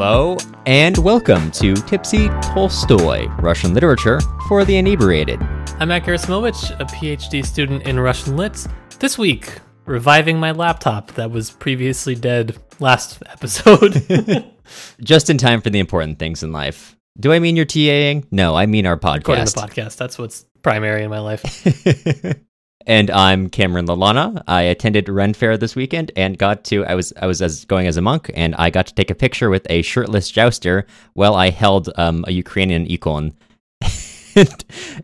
Hello, and welcome to Tipsy Tolstoy, Russian Literature for the Inebriated. I'm Matt Gerasimovich, a PhD student in Russian Lit. This week, reviving my laptop that was previously dead last episode. Just in time for the important things in life. Do I mean you're TAing? No, I mean our podcast. the podcast, that's what's primary in my life. and I'm Cameron Lalana. I attended Ren Fair this weekend and got to I was I was as going as a monk and I got to take a picture with a shirtless jouster while I held um, a Ukrainian icon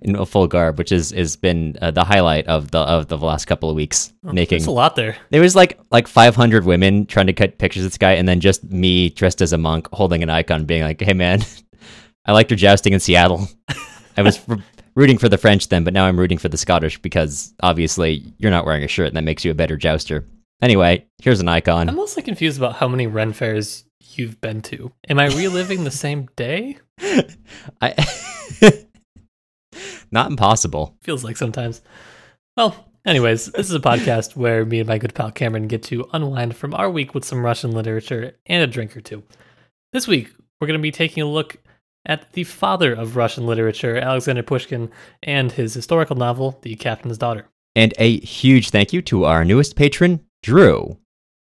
in a full garb, which is has been uh, the highlight of the of the last couple of weeks. making There's a lot there. There was like like 500 women trying to cut pictures of this guy, and then just me dressed as a monk holding an icon, being like, "Hey man, I liked your jousting in Seattle. I was rooting for the French then, but now I'm rooting for the Scottish because obviously you're not wearing a shirt, and that makes you a better jouster." Anyway, here's an icon. I'm mostly confused about how many Ren fairs you've been to. Am I reliving the same day? I not impossible. Feels like sometimes. Well, anyways, this is a podcast where me and my good pal Cameron get to unwind from our week with some Russian literature and a drink or two. This week, we're going to be taking a look at the father of Russian literature, Alexander Pushkin, and his historical novel, The Captain's Daughter. And a huge thank you to our newest patron, Drew.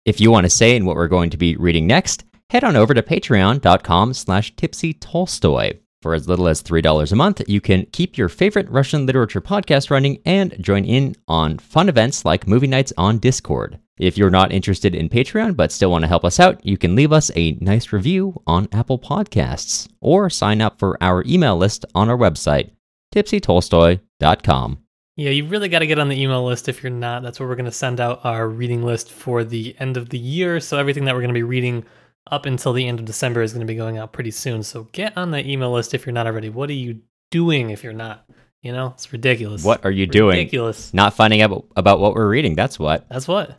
If you want to say in what we're going to be reading next, head on over to patreon.com slash tipsy Tolstoy. For as little as $3 a month, you can keep your favorite Russian literature podcast running and join in on fun events like movie nights on Discord. If you're not interested in Patreon but still want to help us out, you can leave us a nice review on Apple Podcasts or sign up for our email list on our website, tipsytolstoy.com. Yeah, you really got to get on the email list if you're not. That's where we're going to send out our reading list for the end of the year. So everything that we're going to be reading up until the end of December is going to be going out pretty soon. So get on the email list if you're not already. What are you doing if you're not? You know, it's ridiculous. What are you doing? Ridiculous. Not finding out about what we're reading, that's what. That's what.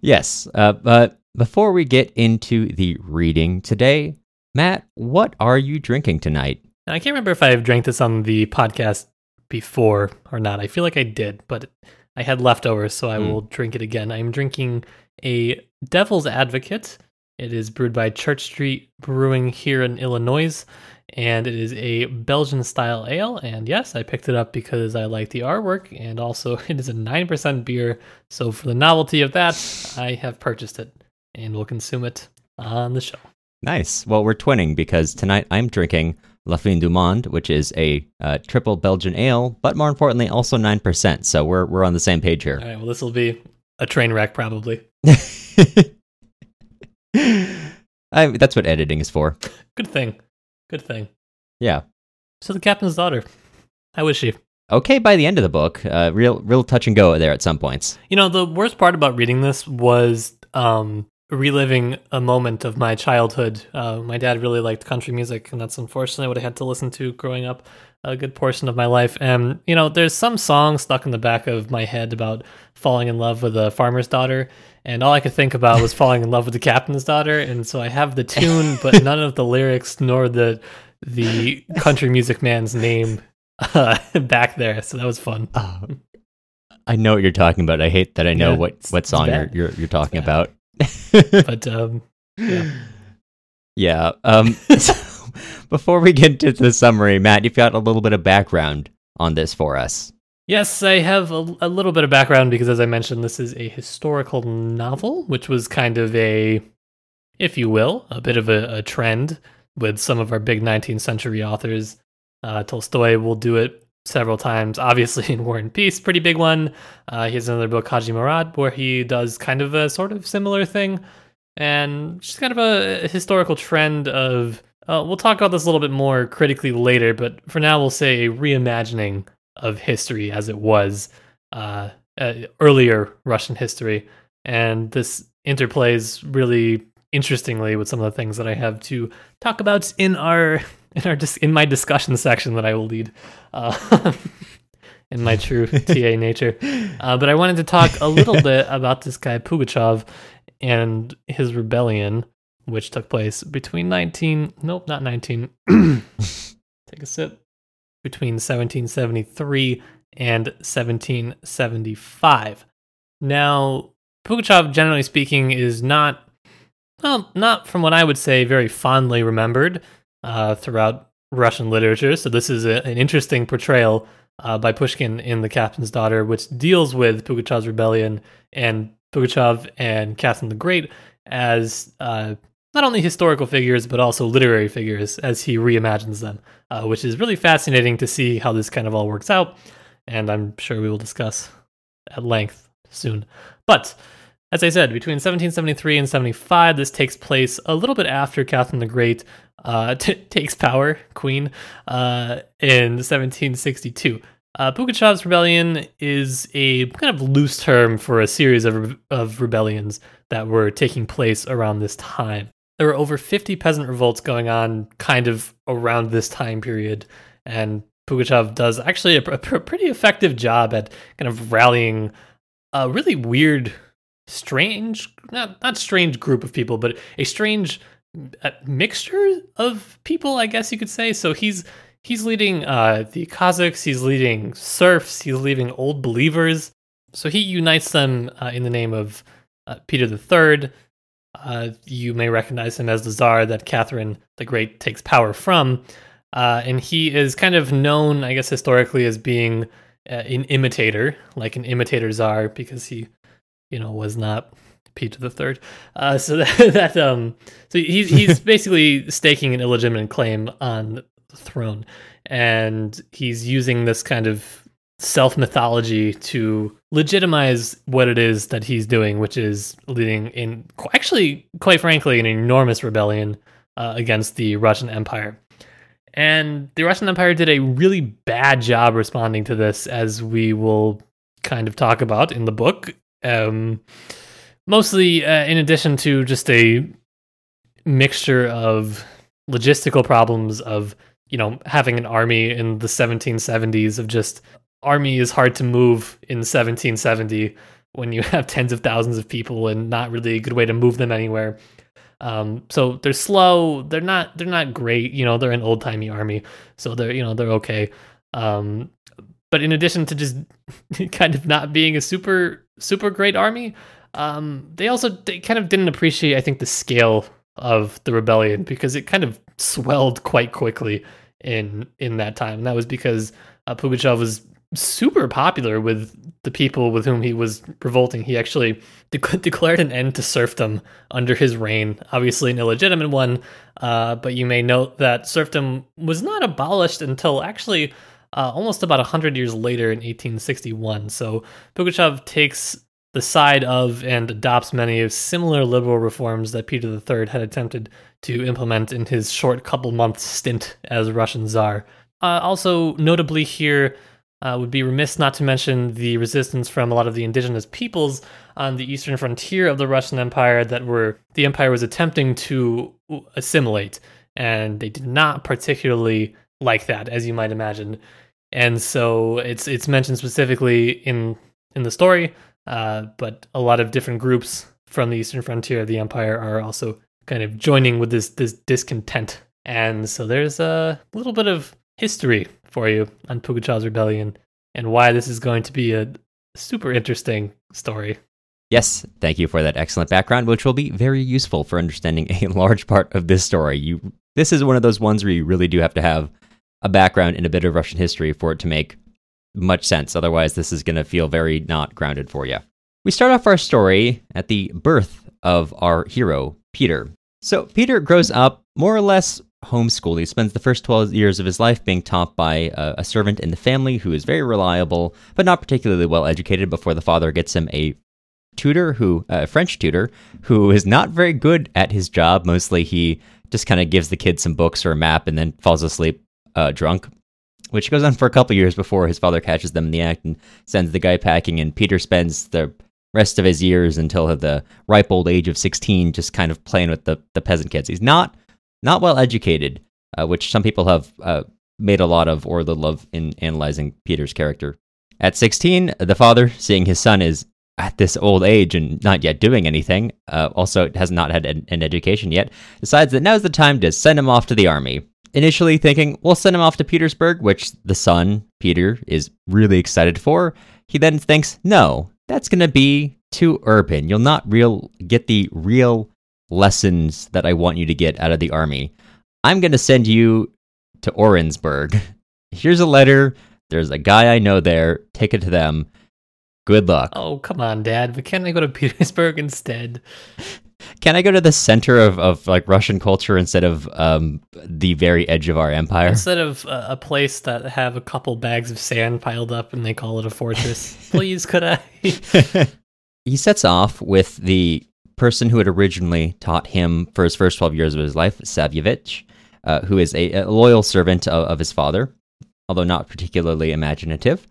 Yes, uh, but before we get into the reading today, Matt, what are you drinking tonight? Now, I can't remember if I have drank this on the podcast before or not. I feel like I did, but I had leftovers, so I Hmm. will drink it again. I'm drinking a Devil's Advocate. It is brewed by Church Street Brewing here in Illinois, and it is a Belgian style ale. And yes, I picked it up because I like the artwork, and also it is a 9% beer. So for the novelty of that, I have purchased it and will consume it on the show. Nice. Well, we're twinning because tonight I'm drinking La Fin du Monde, which is a uh, triple Belgian ale, but more importantly, also 9%. So we're, we're on the same page here. right, well, this will be a train wreck probably. I, that's what editing is for. Good thing. Good thing. Yeah. So the captain's daughter. How is she? Okay, by the end of the book, uh, real real touch and go there at some points. You know, the worst part about reading this was um, reliving a moment of my childhood. Uh, my dad really liked country music, and that's unfortunately what I had to listen to growing up a good portion of my life. And, you know, there's some song stuck in the back of my head about falling in love with a farmer's daughter. And all I could think about was falling in love with the captain's daughter. And so I have the tune, but none of the lyrics nor the the country music man's name uh, back there. So that was fun. Oh, I know what you're talking about. I hate that I know Yeah, what, what song you're, you're you're talking about. But um, yeah. yeah. Um, so before we get into the summary, Matt, you've got a little bit of background on this for us. Yes, I have a, a little bit of background because, as I mentioned, this is a historical novel, which was kind of a, if you will, a bit of a, a trend with some of our big 19th century authors. Uh, Tolstoy will do it several times. Obviously, in War and Peace, pretty big one. Uh, he has another book, Haji Murad, where he does kind of a sort of similar thing, and just kind of a, historical trend of. Uh, we'll talk about this a little bit more critically later, but for now, we'll say a reimagining of history as it was uh, uh, earlier Russian history, and this interplays really interestingly with some of the things that I have to talk about in our in our dis- in my discussion section that I will lead. Uh, in my true TA nature, uh, but I wanted to talk a little bit about this guy Pugachev and his rebellion, which took place between 19 nope not 19 take a sip between 1773 and 1775. Now, Pugachev, generally speaking, is not well, not from what I would say very fondly remembered uh, throughout Russian literature. So this is a, an interesting portrayal uh, by Pushkin in The Captain's Daughter, which deals with Pugachev's rebellion and Pugachev and Catherine the Great as uh, not only historical figures but also literary figures as he reimagines them, uh, which is really fascinating to see how this kind of all works out. And I'm sure we will discuss at length soon. But as I said, between 1773 and 75, this takes place a little bit after Catherine the Great uh, t- takes power, queen, uh, in 1762. Uh, Pugachev's rebellion is a kind of loose term for a series of, re- of rebellions that were taking place around this time. There were over 50 peasant revolts going on kind of around this time period, and Pugachev does actually a, a pretty effective job at kind of rallying a really weird, strange, not, not strange group of people, but a strange mixture of people, I guess you could say. So he's he's leading uh, the Cossacks, he's leading serfs, he's leading old believers. So he unites them uh, in the name of uh, Peter III. Uh, you may recognize him as the Tsar that Catherine the Great takes power from. Uh, and he is kind of known, I guess, historically as being uh, an imitator, like an imitator Tsar, because he, you know, was not Peter the Third. Uh, so that, that um, so he's he's basically staking an illegitimate claim on the throne, and he's using this kind of self mythology to legitimize what it is that he's doing, which is leading in actually, quite frankly, an enormous rebellion uh, against the Russian Empire. And the Russian Empire did a really bad job responding to this, as we will kind of talk about in the book. Um, mostly uh, in addition to just a mixture of logistical problems of you know having an army in the 1770s of just army is hard to move in 1770 when you have tens of thousands of people and not really a good way to move them anywhere. Um, so they're slow they're not they're not great you know they're an old timey army so they're you know they're okay. Um, but in addition to just kind of not being a super super great army um, they also they kind of didn't appreciate, I think, the scale of the rebellion because it kind of swelled quite quickly in in that time. And that was because uh, Pugachev was super popular with the people with whom he was revolting. He actually de- declared an end to serfdom under his reign, obviously an illegitimate one. Uh, but you may note that serfdom was not abolished until actually uh, almost about 100 years later in 1861. So Pugachev takes the side of and adopts many of similar liberal reforms that Peter III had attempted to implement in his short couple month stint as Russian Tsar. Uh, also, notably here, uh, would be remiss not to mention the resistance from a lot of the indigenous peoples on the eastern frontier of the Russian Empire that were the empire was attempting to assimilate, and they did not particularly like that, as you might imagine. And so it's it's mentioned specifically in in the story uh, but a lot of different groups from the eastern frontier of the empire are also kind of joining with this this discontent. And so there's a little bit of history for you on Pugachev's rebellion and why this is going to be a super interesting story. Yes, thank you for that excellent background, which will be very useful for understanding a large part of this story. You, this is one of those ones where you really do have to have a background in a bit of Russian history for it to make much sense. Otherwise, this is going to feel very not grounded for you. We start off our story at the birth of our hero, Peter. So, Peter grows up more or less homeschooled. He spends the first 12 years of his life being taught by a, servant in the family who is very reliable, but not particularly well educated before the father gets him a tutor who a French tutor who is not very good at his job. Mostly he just kind of gives the kid some books or a map and then falls asleep uh, drunk which goes on for a couple years before his father catches them in the act and sends the guy packing. And Peter spends the rest of his years until the ripe old age of 16 just kind of playing with the, the peasant kids. He's not not well educated, uh, which some people have uh, made a lot of or little of in analyzing Peter's character. At 16, the father, seeing his son is at this old age and not yet doing anything, uh, also has not had an, an education yet, decides that now's the time to send him off to the army initially thinking, we'll send him off to Petersburg, which the son, Peter, is really excited for. He then thinks, no, that's going to be too urban. You'll not real get the real lessons that I want you to get out of the army. I'm going to send you to Orensburg. Here's a letter. There's a guy I know there. Take it to them. Good luck. Oh, come on, Dad. But can't I go to Petersburg instead? Can I go to the center of, of like Russian culture instead of um, the very edge of our empire? Instead of uh, a place that have a couple bags of sand piled up and they call it a fortress, please, could I? he sets off with the person who had originally taught him for his first 12 years of his life, Savyevich, uh, who is a, a loyal servant of, of his father, although not particularly imaginative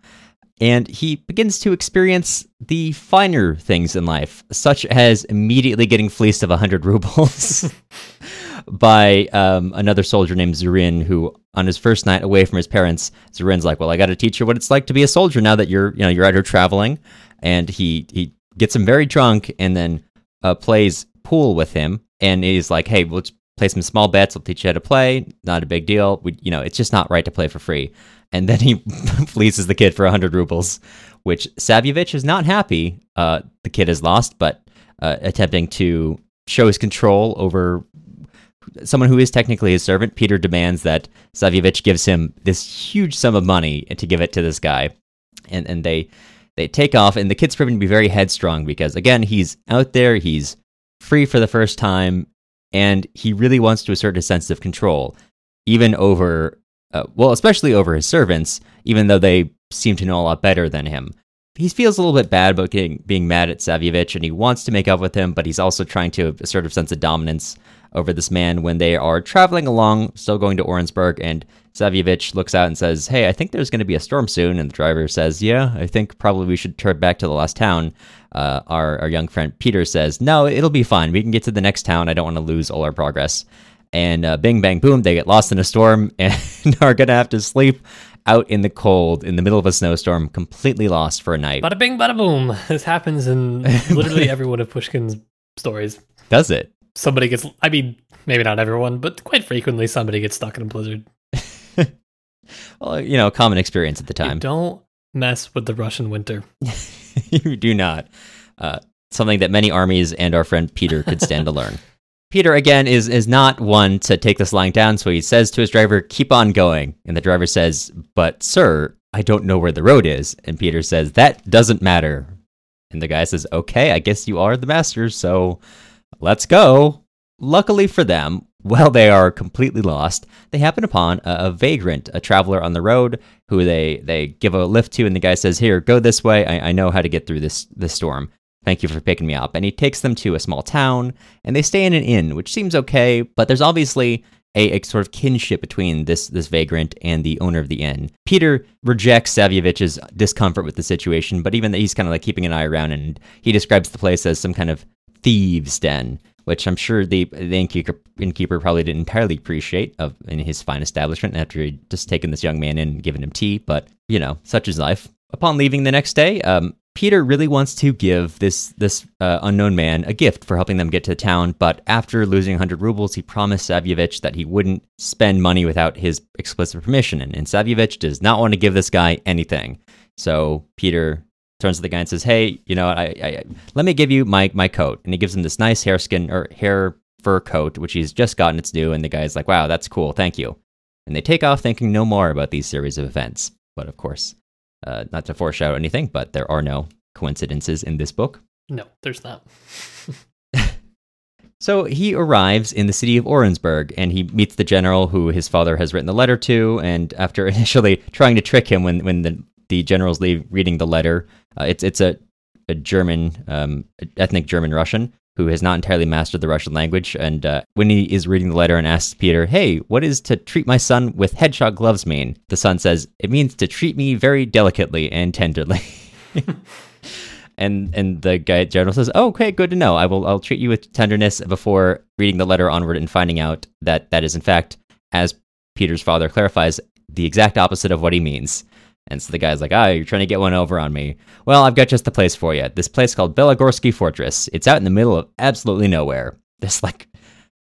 and he begins to experience the finer things in life, such as immediately getting fleeced of 100 rubles by um, another soldier named Zurin, who, on his first night away from his parents, Zurin's like, "Well, I got to teach you what it's like to be a soldier now that you're, you know, you're out here traveling." And he he gets him very drunk, and then uh, plays pool with him, and he's like, "Hey, let's play some small bets. I'll teach you how to play. Not a big deal. We, you know, it's just not right to play for free." And then he fleeces the kid for 100 rubles, which Savyevich is not happy uh, the kid has lost, but uh, attempting to show his control over someone who is technically his servant. Peter demands that Savyevich gives him this huge sum of money to give it to this guy, and and they they take off, and the kid's proven to be very headstrong because again he's out there, he's free for the first time, and he really wants to assert his sense of control, even over uh, well, especially over his servants, even though they seem to know a lot better than him. He feels a little bit bad about getting, being mad at Savyevich, and he wants to make up with him, but he's also trying to assert a sense of dominance over this man when they are traveling along, still going to Orensburg, and Savyevich looks out and says, Hey, I think there's going to be a storm soon. And the driver says, Yeah, I think probably we should turn back to the last town. Uh, our, our young friend Peter says, No, it'll be fine. We can get to the next town. I don't want to lose all our progress and uh, bing bang boom they get lost in a storm and are gonna have to sleep out in the cold in the middle of a snowstorm completely lost for a night. Bada bing bada boom. This happens in literally every one of pushkin's stories. Does it? Somebody gets i mean maybe not everyone but quite frequently somebody gets stuck in a blizzard. Well you know common experience at the time. you don't mess with the russian winter. You do not. Uh, something that many armies and our friend peter could stand to learn Peter again is is not one to take this lying down, so he says to his driver, "Keep on going." And the driver says, "But sir, I don't know where the road is." And Peter says, "That doesn't matter." And the guy says, "Okay, I guess you are the master, so let's go." Luckily for them, while they are completely lost, they happen upon a, a, vagrant, a traveler on the road, who they, they give a lift to, and the guy says, "Here, go this way. I, I know how to get through this this storm." Thank you for picking me up. And he takes them to a small town, and they stay in an inn, which seems okay, but there's obviously a, a, sort of kinship between this this vagrant and the owner of the inn. Peter rejects Savyevich's discomfort with the situation, but even that he's kind of like keeping an eye around, and he describes the place as some kind of thieves' den, which I'm sure the, the innkeeper, innkeeper probably didn't entirely appreciate of in his fine establishment after he'd just taken this young man in and given him tea. But you know, such is life. Upon leaving the next day, um, Peter really wants to give this this uh, unknown man a gift for helping them get to the town, but after losing 100 rubles, he promised Savyevich that he wouldn't spend money without his explicit permission, and, and does not want to give this guy anything. So Peter turns to the guy and says, "Hey, you know, I, I, let me give you my my coat," and he gives him this nice hare skin or hare fur coat, which he's just gotten its due, and the guy's like, "Wow, that's cool, thank you." And they take off, thinking no more about these series of events. But of course, uh, not to foreshadow anything, but there are no coincidences in this book. No, there's not. so he arrives in the city of Orensburg and he meets the general who his father has written the letter to. And after initially trying to trick him when, when the, the generals leave reading the letter, uh, it's, it's a, a German, um, ethnic German Russian who has not entirely mastered the Russian language. And uh, when he is reading the letter and asks Peter, Hey, what is to treat my son with hedgehog gloves mean? The son says, It means to treat me very delicately and tenderly. and and the guy general says, "Oh, okay, good to know. I will I'll treat you with tenderness." Before reading the letter onward and finding out that that is in fact, as Peter's father clarifies, the exact opposite of what he means. And so the guy's like, ah, you're trying to get one over on me. Well, I've got just the place for you. This place called Belagorsky Fortress. It's out in the middle of absolutely nowhere. There's like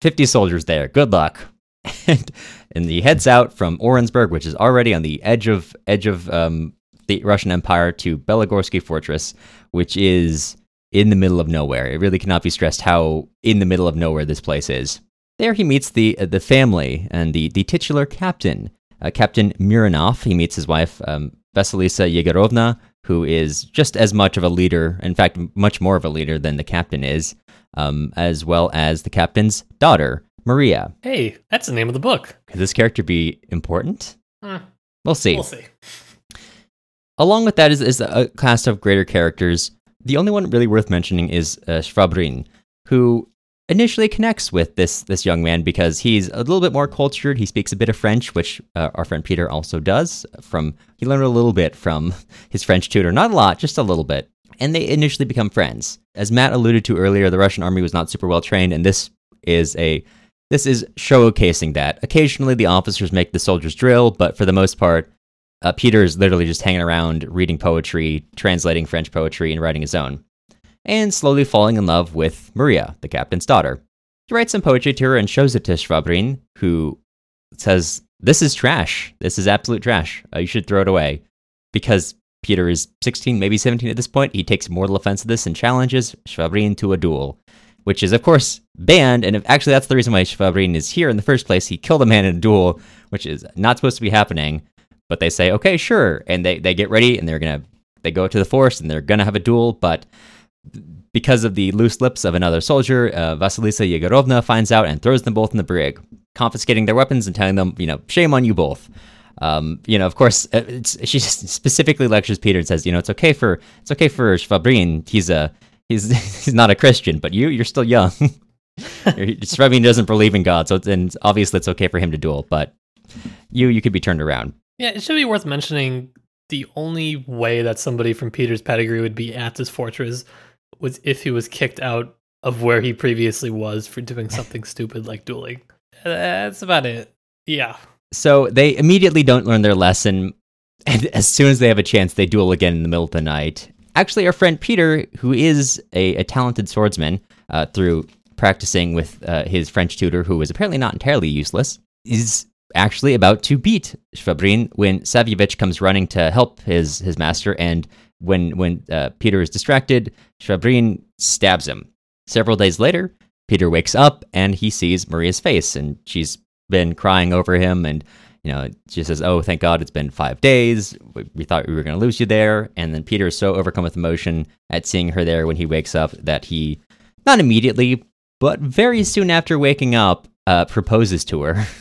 50 soldiers there. Good luck. and, and he heads out from Orensburg, which is already on the edge of edge of um, the Russian Empire, to Belagorsky Fortress, which is in the middle of nowhere. It really cannot be stressed how in the middle of nowhere this place is. There he meets the the family and the, the titular captain, uh, Captain Mironov. He meets his wife, um, Vasilisa Yegorovna, who is just as much of a leader, in fact, much more of a leader than the captain is, um, as well as the captain's daughter, Maria. Hey, that's the name of the book. Could this character be important? Hmm. We'll see. We'll see. Along with that is, is a cast of greater characters. The only one really worth mentioning is uh, Shvabrin, who initially connects with this this young man because he's a little bit more cultured. He speaks a bit of French, which uh, our friend Peter also does. From he learned a little bit from his French tutor, not a lot, just a little bit. And they initially become friends. As Matt alluded to earlier, the Russian army was not super well trained, and this is a this is showcasing that. Occasionally, the officers make the soldiers drill, but for the most part, uh, Peter is literally just hanging around, reading poetry, translating French poetry, and writing his own and slowly falling in love with Maria, the captain's daughter. He writes some poetry to her and shows it to Shvabrin, who says, This is trash. This is absolute trash. Uh, you should throw it away. Because Peter is 16, maybe 17 at this point, he takes mortal offense to this and challenges Shvabrin to a duel, which is, of course, banned. And if, actually, that's the reason why Shvabrin is here in the first place. He killed a man in a duel, which is not supposed to be happening. But they say, okay, sure. And they, they get ready and they're going to they go to the forest and they're going to have a duel. But because of the loose lips of another soldier, uh, Vasilisa Yegorovna finds out and throws them both in the brig, confiscating their weapons and telling them, you know, shame on you both. Um, you know, of course, uh, she specifically lectures Peter and says, you know, it's okay for it's okay for Shvabrin. He's a he's he's not a Christian, but you you're still young. Shvabrin doesn't believe in God, so and obviously it's okay for him to duel, but you you could be turned around. Yeah, it should be worth mentioning the only way that somebody from Peter's pedigree would be at this fortress was if he was kicked out of where he previously was for doing something stupid like dueling. That's about it. Yeah. So they immediately don't learn their lesson, and as soon as they have a chance, they duel again in the middle of the night. Actually, our friend Peter, who is a, a talented swordsman uh, through practicing with uh, his French tutor, who was apparently not entirely useless, is actually about to beat Shvabrin when Savyevich comes running to help his his master, and when when uh, Peter is distracted, Shvabrin stabs him. Several days later, Peter wakes up and he sees Maria's face, and she's been crying over him, and you know she says, "Oh, thank God, it's been five days. We, we thought we were going to lose you there." And then Peter is so overcome with emotion at seeing her there when he wakes up that he, not immediately, but very soon after waking up, uh, proposes to her.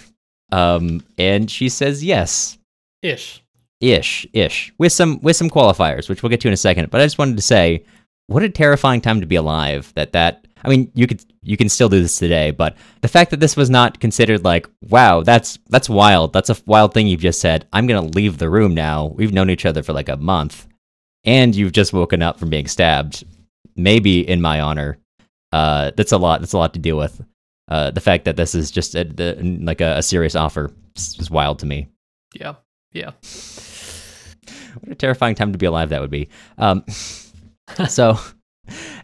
Um, and she says yes. Ish. Ish, ish. With some with some qualifiers, which we'll get to in a second. But I just wanted to say, what a terrifying time to be alive. That that I mean, you could you can still do this today, but the fact that this was not considered like, wow, that's that's wild. That's a wild thing you've just said. I'm gonna leave the room now. We've known each other for like a month, and you've just woken up from being stabbed. Maybe in my honor. Uh, that's a lot. That's a lot to deal with. Uh, the fact that this is just a, like a, a, serious offer is wild to me. Yeah, yeah. What a terrifying time to be alive that would be. Um, so,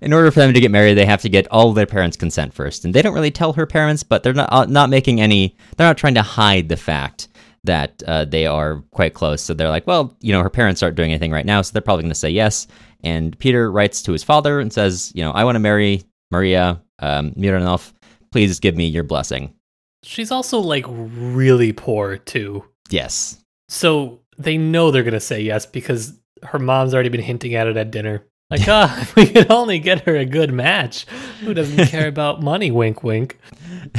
in order for them to get married, they have to get all their parents' consent first, and they don't really tell her parents, but they're not uh, not making any. They're not trying to hide the fact that uh, they are quite close. So they're like, well, you know, her parents aren't doing anything right now, so they're probably going to say yes. And Peter writes to his father and says, you know, I want to marry Maria um, Mironov please give me your blessing. She's also like really poor too. Yes. So they know they're going to say yes because her mom's already been hinting at it at dinner. Like, ah, oh, if we could only get her a good match. Who doesn't care about money? Wink, wink.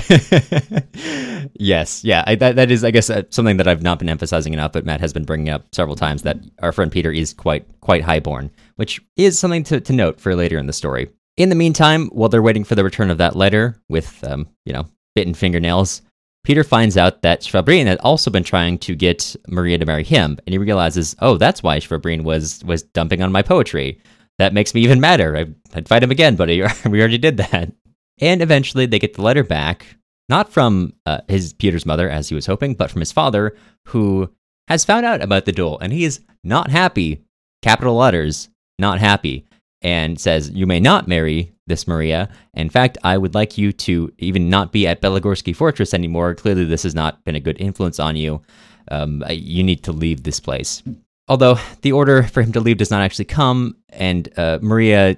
yes, yeah, I, that that is, I guess, uh, something that I've not been emphasizing enough, but Matt has been bringing up several times that our friend Peter is quite quite highborn, which is something to, to note for later in the story. In the meantime, while they're waiting for the return of that letter with, um, you know, bitten fingernails, Peter finds out that Shvabrin had also been trying to get Maria to marry him, and he realizes, oh, that's why Shvabrin was was dumping on my poetry. That makes me even madder. I, would fight him again, but we already did that. And eventually, they get the letter back, not from uh, his Peter's mother as he was hoping, but from his father, who has found out about the duel, and he is not happy. Capital letters, not happy and says, You may not marry this Maria. In fact, I would like you to even not be at Belagorsky Fortress anymore. Clearly, this has not been a good influence on you. Um, you need to leave this place. Although the order for him to leave does not actually come, and uh, Maria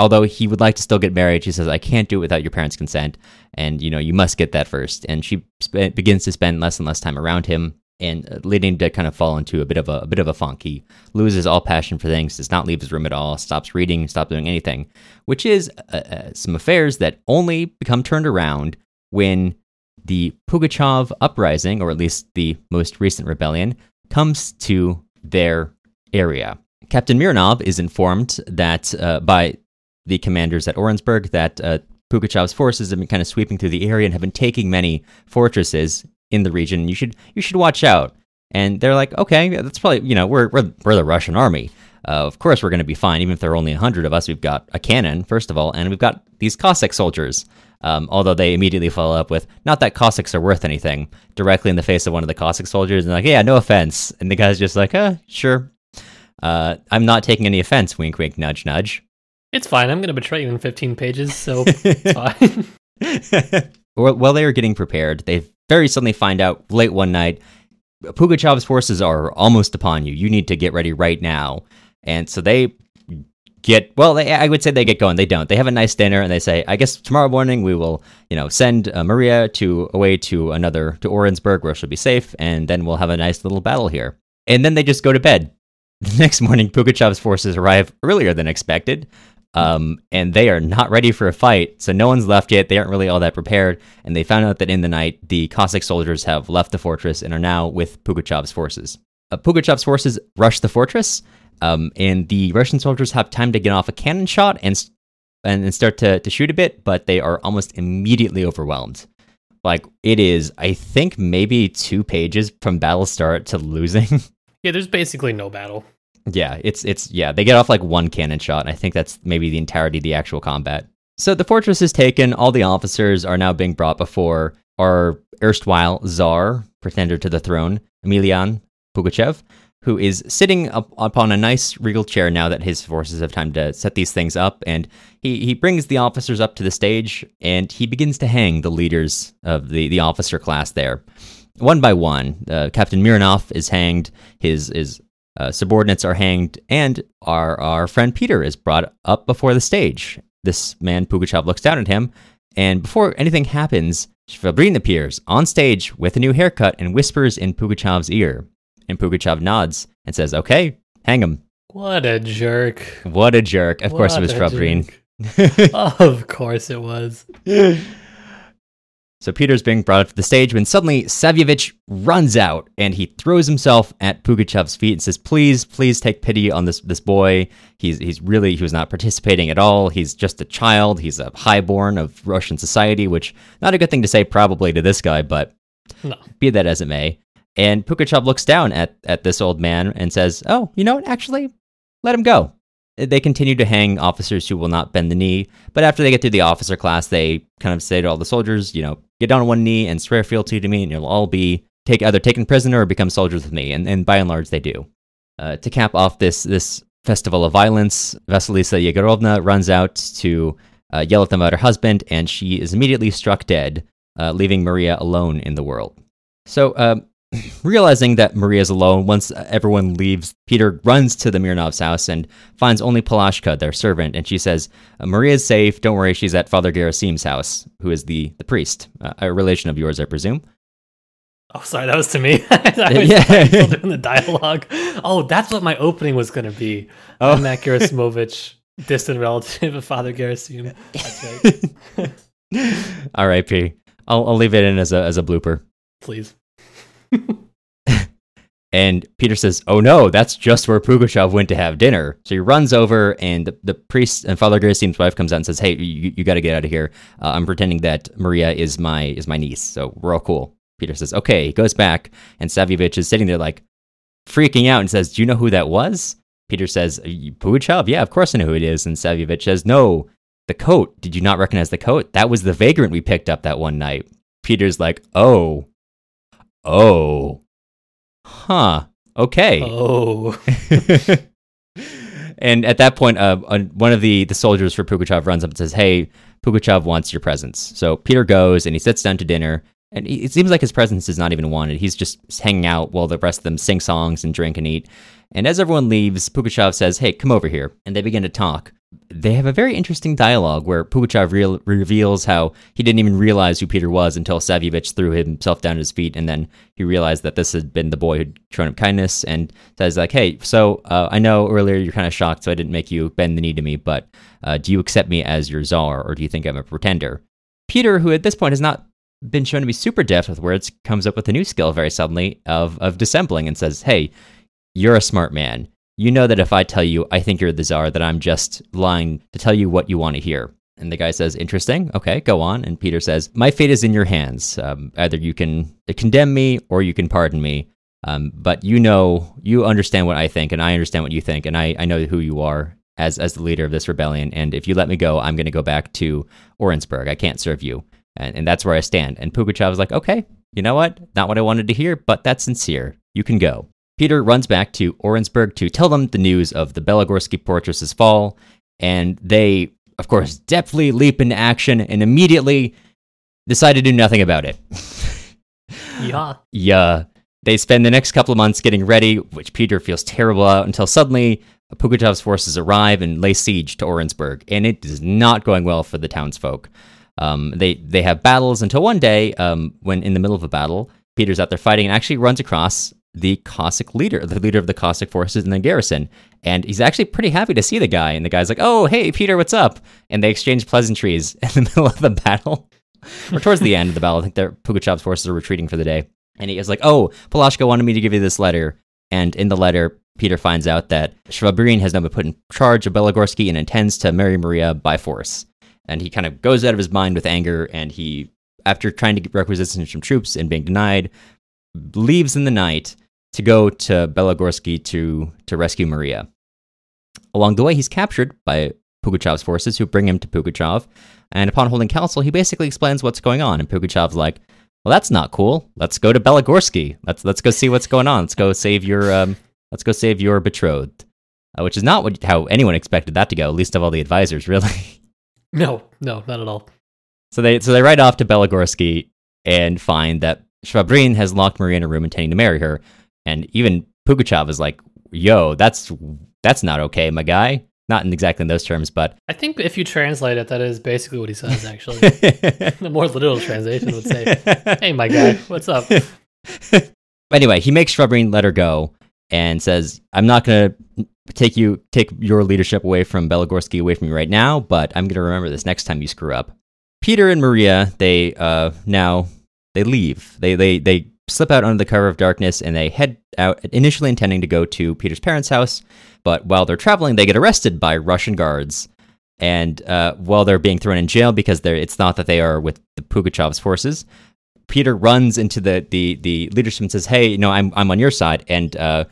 although he would like to still get married, she says, "I can't do it without your parents' consent, and you know you must get that first. And she sp- begins to spend less and less time around him, and leading to kind of fall into a bit of a, a bit of a funk. He loses all passion for things, does not leave his room at all, stops reading, stops doing anything, which is uh, uh, some affairs that only become turned around when the Pugachev uprising, or at least the most recent rebellion, comes to their area. Captain Mironov is informed that uh, by the commanders at Orensburg that uh, Pugachev's forces have been kind of sweeping through the area and have been taking many fortresses in the region. You should you should watch out. And they're like, okay, that's probably you know we're we're, we're the Russian army. Uh, of course, we're going to be fine, even if there are only hundred of us. We've got a cannon, first of all, and we've got these Cossack soldiers. Um, although they immediately follow up with, not that Cossacks are worth anything, directly in the face of one of the Cossack soldiers, and like, yeah, no offense. And the guy's just like, uh, sure. Uh, I'm not taking any offense, wink, wink, nudge, nudge. It's fine. I'm going to betray you in 15 pages, so it's fine. While they are getting prepared, they very suddenly find out late one night, Pugachev's forces are almost upon you. You need to get ready right now. And so they get well they, i would say they get going. They don't. They have a nice dinner and they say i guess tomorrow morning we will you know send uh, maria to away to another to orensburg where she'll be safe and then we'll have a nice little battle here. And then they just go to bed. The next morning pugachev's forces arrive earlier than expected um, and they are not ready for a fight so no one's left yet they aren't really all that prepared and they found out that in the night the cossack soldiers have left the fortress and are now with pugachev's forces uh, pugachev's forces rush the fortress um, and the Russian soldiers have time to get off a cannon shot and and start to, to shoot a bit, but they are almost immediately overwhelmed. Like it is, I think maybe two pages from battle start to losing. yeah, there's basically no battle. Yeah, it's it's yeah, they get off like one cannon shot. and I think that's maybe the entirety of the actual combat. So the fortress is taken. All the officers are now being brought before our erstwhile czar, pretender to the throne, Emilian Pugachev, who is sitting up upon a nice regal chair now that his forces have time to set these things up. And he, he brings the officers up to the stage and he begins to hang the leaders of the, the officer class there. One by one, uh, Captain Mironov is hanged, his, his uh, subordinates are hanged, and our, our friend Peter is brought up before the stage. This man, Pugachev, looks down at him, and before anything happens, Shvabrin appears on stage with a new haircut and whispers in Pugachev's ear. And Pugachev nods and says, Okay, hang him. What a jerk. What a jerk. Of what course it was Shvabrin. of course it was. So Peter's being brought up to the stage when suddenly Savyevich runs out and he throws himself at Pugachev's feet and says, "Please, please take pity on this this boy. He's he's really he was not participating at all. He's just a child. He's a highborn of Russian society, which not a good thing to say probably to this guy, but no. be that as it may. And Pugachev looks down at, at this old man and says, Oh, you know what? Actually, let him go. They continue to hang officers who will not bend the knee, but after they get through the officer class, they kind of say to all the soldiers, you know, get down on one knee and swear fealty to me, and you'll all be take either taken prisoner or become soldiers with me. And, and by and large, they do. Uh, to cap off this this festival of violence, Vasilisa Yegorovna runs out to uh, yell at them about her husband, and she is immediately struck dead, uh, leaving Maria alone in the world. So, um, Realizing that Maria's alone, once everyone leaves, Peter runs to the Mironovs' house and finds only Palashka, their servant, and she says, Maria's safe, don't worry, she's at Father Gerasim's house, who is the, the priest, uh, a relation of yours, I presume. Oh, sorry, that was to me. I was yeah. still doing the dialogue. Oh, that's what my opening was going to be. Oh. I'm Matt Gerasimovich, distant relative of Father Gerasim. That's right. R.I.P. I'll, I'll leave it in as a, as a blooper. Please. and Peter says, "Oh no, that's just where Pugachev went to have dinner." So he runs over, and the, the priest and Father Gerasim's wife comes out and says, "Hey, you, you got to get out of here. Uh, I'm pretending that Maria is my is my niece, so we're all cool." Peter says, "Okay." He goes back, and Savyevich is sitting there like freaking out and says, "Do you know who that was?" Peter says, "Pugachev, yeah, of course I know who it is." And Savyevich says, "No, the coat. Did you not recognize the coat? That was the vagrant we picked up that one night." Peter's like, "Oh." Oh. Huh. Okay. Oh. and at that point, uh, one of the, the soldiers for Pugachev runs up and says, Hey, Pugachev wants your presence. So Peter goes and he sits down to dinner. And it seems like his presence is not even wanted. He's just hanging out while the rest of them sing songs and drink and eat. And as everyone leaves, Pugachev says, Hey, come over here. And they begin to talk. They have a very interesting dialogue where Pugachev re- reveals how he didn't even realize who Peter was until Savyevich threw himself down at his feet, and then he realized that this had been the boy who'd shown him kindness, and says like, "Hey, so uh, I know earlier you're kind of shocked, so I didn't make you bend the knee to me, but uh, do you accept me as your czar, or do you think I'm a pretender?" Peter, who at this point has not been shown to be super deft with words, comes up with a new skill very suddenly of of dissembling and says, "Hey, you're a smart man." You know that if I tell you I think you're the czar, that I'm just lying to tell you what you want to hear. And the guy says, Interesting. Okay, go on. And Peter says, My fate is in your hands. Um, either you can condemn me or you can pardon me. Um, but you know, you understand what I think, and I understand what you think, and I, I know who you are as, as the leader of this rebellion. And if you let me go, I'm going to go back to Orensburg. I can't serve you. And, and that's where I stand. And Pugachev was like, Okay, you know what? Not what I wanted to hear, but that's sincere. You can go. Peter runs back to Orensburg to tell them the news of the Belagorsky fortress's fall, and they, of course, deftly leap into action and immediately decide to do nothing about it. yeah. Yeah. They spend the next couple of months getting ready, which Peter feels terrible about, until suddenly Pugachev's forces arrive and lay siege to Orensburg, and it is not going well for the townsfolk. Um, they they have battles until one day, um, when in the middle of a battle, Peter's out there fighting and actually runs across the Cossack leader, the leader of the Cossack forces in the garrison. And he's actually pretty happy to see the guy. And the guy's like, oh, hey, Peter, what's up? And they exchange pleasantries in the middle of the battle. or towards the end of the battle. I think their Pugachev's forces are retreating for the day. And he is like, oh, Palashka wanted me to give you this letter. And in the letter, Peter finds out that Shvabrin has now been put in charge of Belagorsky and intends to marry Maria by force. And he kind of goes out of his mind with anger. And he, after trying to get requisitions from troops and being denied, leaves in the night to go to Belagorsky to, to rescue Maria. Along the way, he's captured by Pugachev's forces who bring him to Pugachev. And upon holding council, he basically explains what's going on. And Pugachev's like, well, that's not cool. Let's go to Belagorsky. Let's, let's go see what's going on. Let's go save your, um, let's go save your betrothed. Uh, which is not what, how anyone expected that to go, least of all the advisors, really. No, no, not at all. So they, so they ride off to Belagorsky and find that Shvabrin has locked Maria in a room intending to marry her, and even Pugachev is like, "Yo, that's that's not okay, my guy." Not in exactly in those terms, but I think if you translate it, that is basically what he says. Actually, the more literal translation would say, "Hey, my guy, what's up?" anyway, he makes Shvabrin let her go and says, "I'm not gonna take you take your leadership away from Belagorsky away from you right now, but I'm gonna remember this next time you screw up." Peter and Maria, they uh, now they leave. They they they slip out under the cover of darkness and they head out initially intending to go to Peter's parents' house, but while they're traveling, they get arrested by Russian guards. And uh, while they're being thrown in jail because it's not that they are with the Pugachev's forces, Peter runs into the, the, the leadership and says, "Hey, you know, I'm I'm on your side." And uh,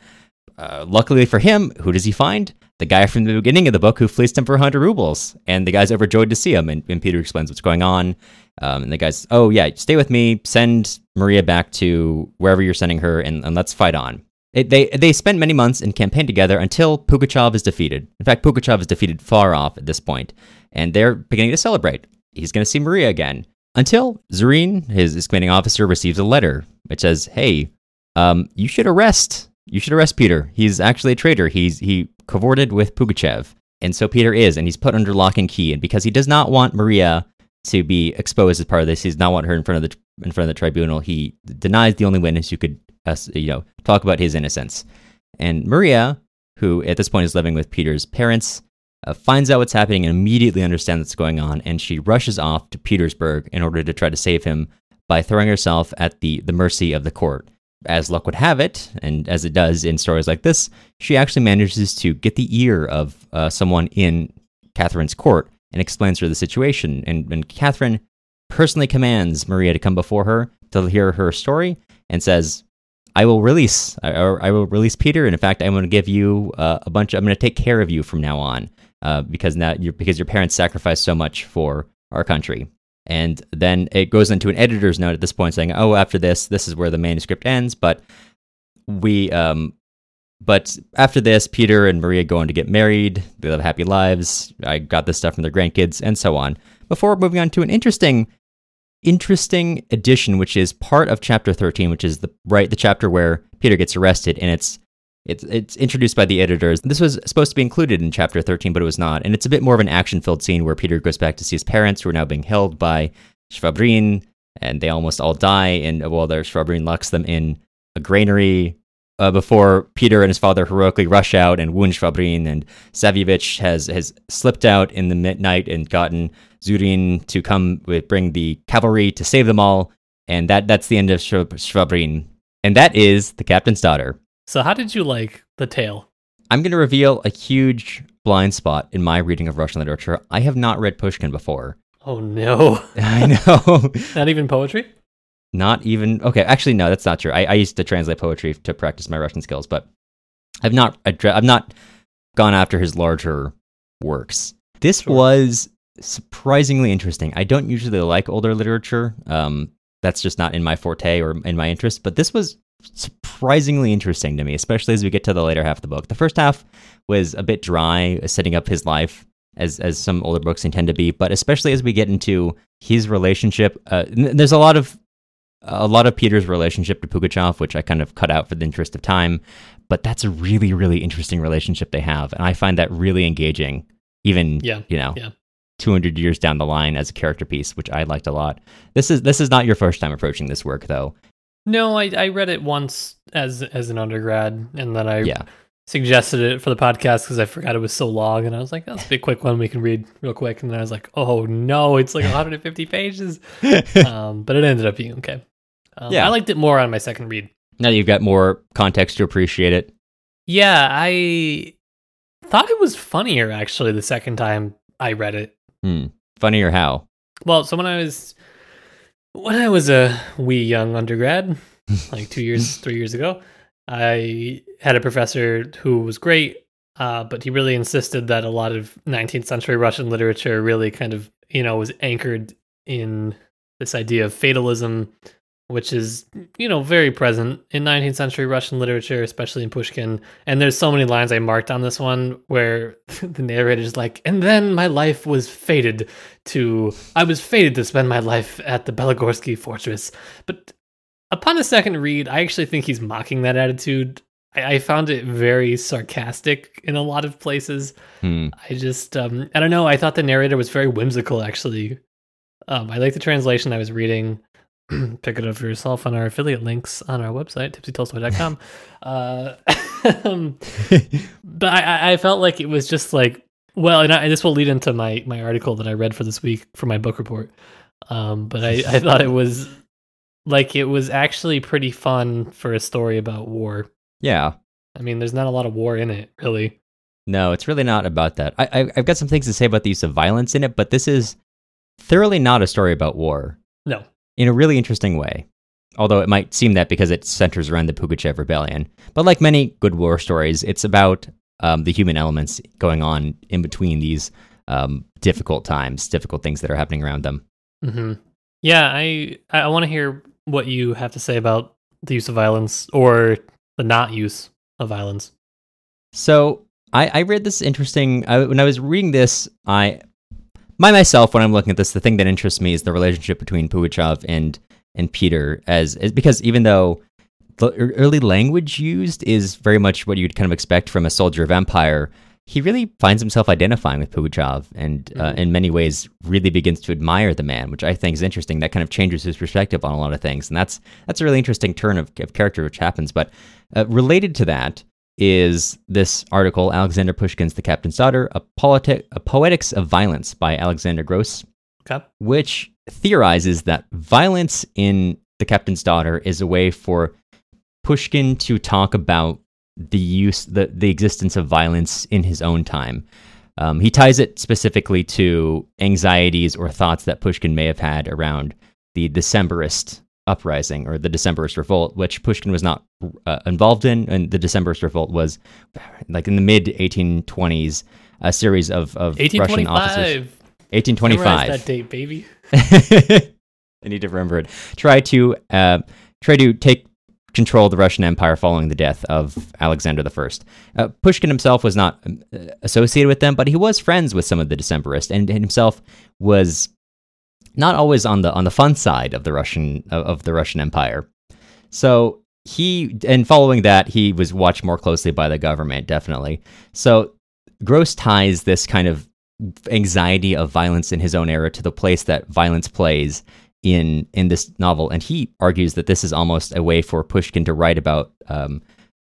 uh, luckily for him, who does he find? The guy from the beginning of the book who fleeced him for 100 rubles. And the guy's overjoyed to see him. And, and Peter explains what's going on. Um, and the guy's, oh, yeah, stay with me. Send Maria back to wherever you're sending her, and, and let's fight on. It, they, they spent many months in campaign together until Pugachev is defeated. In fact, Pugachev is defeated far off at this point, and they're beginning to celebrate. He's going to see Maria again. Until Zurin, his, his commanding officer, receives a letter which says, hey, um, you should arrest you should arrest Peter. He's actually a traitor. He's he cavorted with Pugachev. And so Peter is, and he's put under lock and key. And because he does not want Maria to be exposed as part of this. He does not want her in front of the in front of the tribunal. He denies the only witness who could, uh, you know, talk about his innocence. And Maria, who at this point is living with Peter's parents, uh, finds out what's happening and immediately understands what's going on. And she rushes off to Petersburg in order to try to save him by throwing herself at the the mercy of the court. As luck would have it, and as it does in stories like this, she actually manages to get the ear of uh, someone in Catherine's court and explains her the situation. And, and Catherine personally commands Maria to come before her to hear her story and says, I will release, I, I will release Peter, and in fact, I'm going to give you uh, a bunch. Of, I'm going to take care of you from now on, uh, because now because your parents sacrificed so much for our country. And then it goes into an editor's note at this point saying, "Oh, after this, this is where the manuscript ends." But we um, but after this, Peter and Maria go on to get married. They live happy lives. I got this stuff from their grandkids, and so on. Before moving on to an interesting, interesting addition, which is part of chapter thirteen, which is the right the chapter where Peter gets arrested, and it's It's it's introduced by the editors. This was supposed to be included in chapter 13, but it was not. And it's a bit more of an action-filled scene where Peter goes back to see his parents, who are now being held by Shvabrin, and they almost all die. And well, there Shvabrin locks them in a granary uh, before Peter and his father heroically rush out and wound Shvabrin, and Savelyich has has slipped out in the midnight and gotten Zurin to come with, bring the cavalry to save them all, and that that's the end of Shvabrin, and that is the captain's daughter. So, how did you like the tale? I'm going to reveal a huge blind spot in my reading of Russian literature. I have not read Pushkin before. Oh no! I know. not even poetry. Not even okay. Actually, no, that's not true. I, I used to translate poetry to practice my Russian skills, but I've not I've not gone after his larger works. This sure. was surprisingly interesting. I don't usually like older literature. Um, that's just not in my forte or in my interest. But this was surprisingly interesting to me, especially as we get to the later half of the book. The first half was a bit dry, setting up his life as as some older books intend to be, but especially as we get into his relationship. Uh, there's a lot of a lot of Peter's relationship to Pugachev, which I kind of cut out for the interest of time, but that's a really really interesting relationship they have, and I find that really engaging. Even yeah, you know, yeah. 200 years down the line as a character piece, which I liked a lot. This is this is not your first time approaching this work, though. No, I, I read it once as as an undergrad, and then I yeah. suggested it for the podcast because I forgot it was so long, and I was like, "That's a big quick one we can read real quick." And then I was like, "Oh no, it's like 150 pages," um, but it ended up being okay. Um, yeah, I liked it more on my second read. Now you've got more context to appreciate it. Yeah, I thought it was funnier actually the second time I read it. Hmm. Funnier how? Well, so when I was when I was a wee young undergrad, like two years, three years ago, I had a professor who was great, uh, but he really insisted that a lot of 19th century Russian literature really kind of, you know, was anchored in this idea of fatalism which is you know very present in 19th century Russian literature, especially in Pushkin. And there's so many lines I marked on this one where the narrator is like, "And then my life was fated to I was fated to spend my life at the Belagorsky fortress." But upon a second read, I actually think he's mocking that attitude. I, I found it very sarcastic in a lot of places. Hmm. I just um, I don't know. I thought the narrator was very whimsical. Actually, um, I like the translation I was reading. pick it up for yourself on our affiliate links on our website, tipsytolstoy.com. uh, but I, I felt like it was just like, well, and I, this will lead into my, my article that I read for this week for my book report. Um, but I, I thought it was like it was actually pretty fun for a story about war. Yeah. I mean, there's not a lot of war in it, really. No, it's really not about that. I, I, I've got some things to say about the use of violence in it, but this is thoroughly not a story about war. In a really interesting way. Although it might seem that because it centers around the Pugachev rebellion. But like many good war stories, it's about um, the human elements going on in between these um, difficult times, difficult things that are happening around them. Mm-hmm. Yeah, I I want to hear what you have to say about the use of violence or the not use of violence. So I, I read this interesting. I, when I was reading this, I by myself, when I'm looking at this, the thing that interests me is the relationship between Pugachev and and Peter, as, as because even though the early language used is very much what you'd kind of expect from a soldier of empire, he really finds himself identifying with Pugachev and uh, mm-hmm. in many ways really begins to admire the man, which I think is interesting. That kind of changes his perspective on a lot of things, and that's that's a really interesting turn of, of character which happens. But uh, related to that, is this article, Alexander Pushkin's The Captain's Daughter, a, politi- a Poetics of Violence by Alexander Groce, okay. which theorizes that violence in The Captain's Daughter is a way for Pushkin to talk about the use, the, the existence of violence in his own time. Um, he ties it specifically to anxieties or thoughts that Pushkin may have had around the Decemberist uprising or the Decemberist revolt, which Pushkin was not uh, involved in. And the Decemberist revolt was like in the mid 1820s, a series of, of Russian officers. 1825. Memorize that date, baby. I need to remember it. Try to uh, try to take control of the Russian Empire following the death of Alexander I. Uh, Pushkin himself was not um, associated with them, but he was friends with some of the Decemberists, and himself was not always on the on the fun side of the Russian of, the Russian Empire. So he and following that, he was watched more closely by the government, definitely. So Groce ties this kind of anxiety of violence in his own era to the place that violence plays in in this novel, and he argues that this is almost a way for Pushkin to write about um,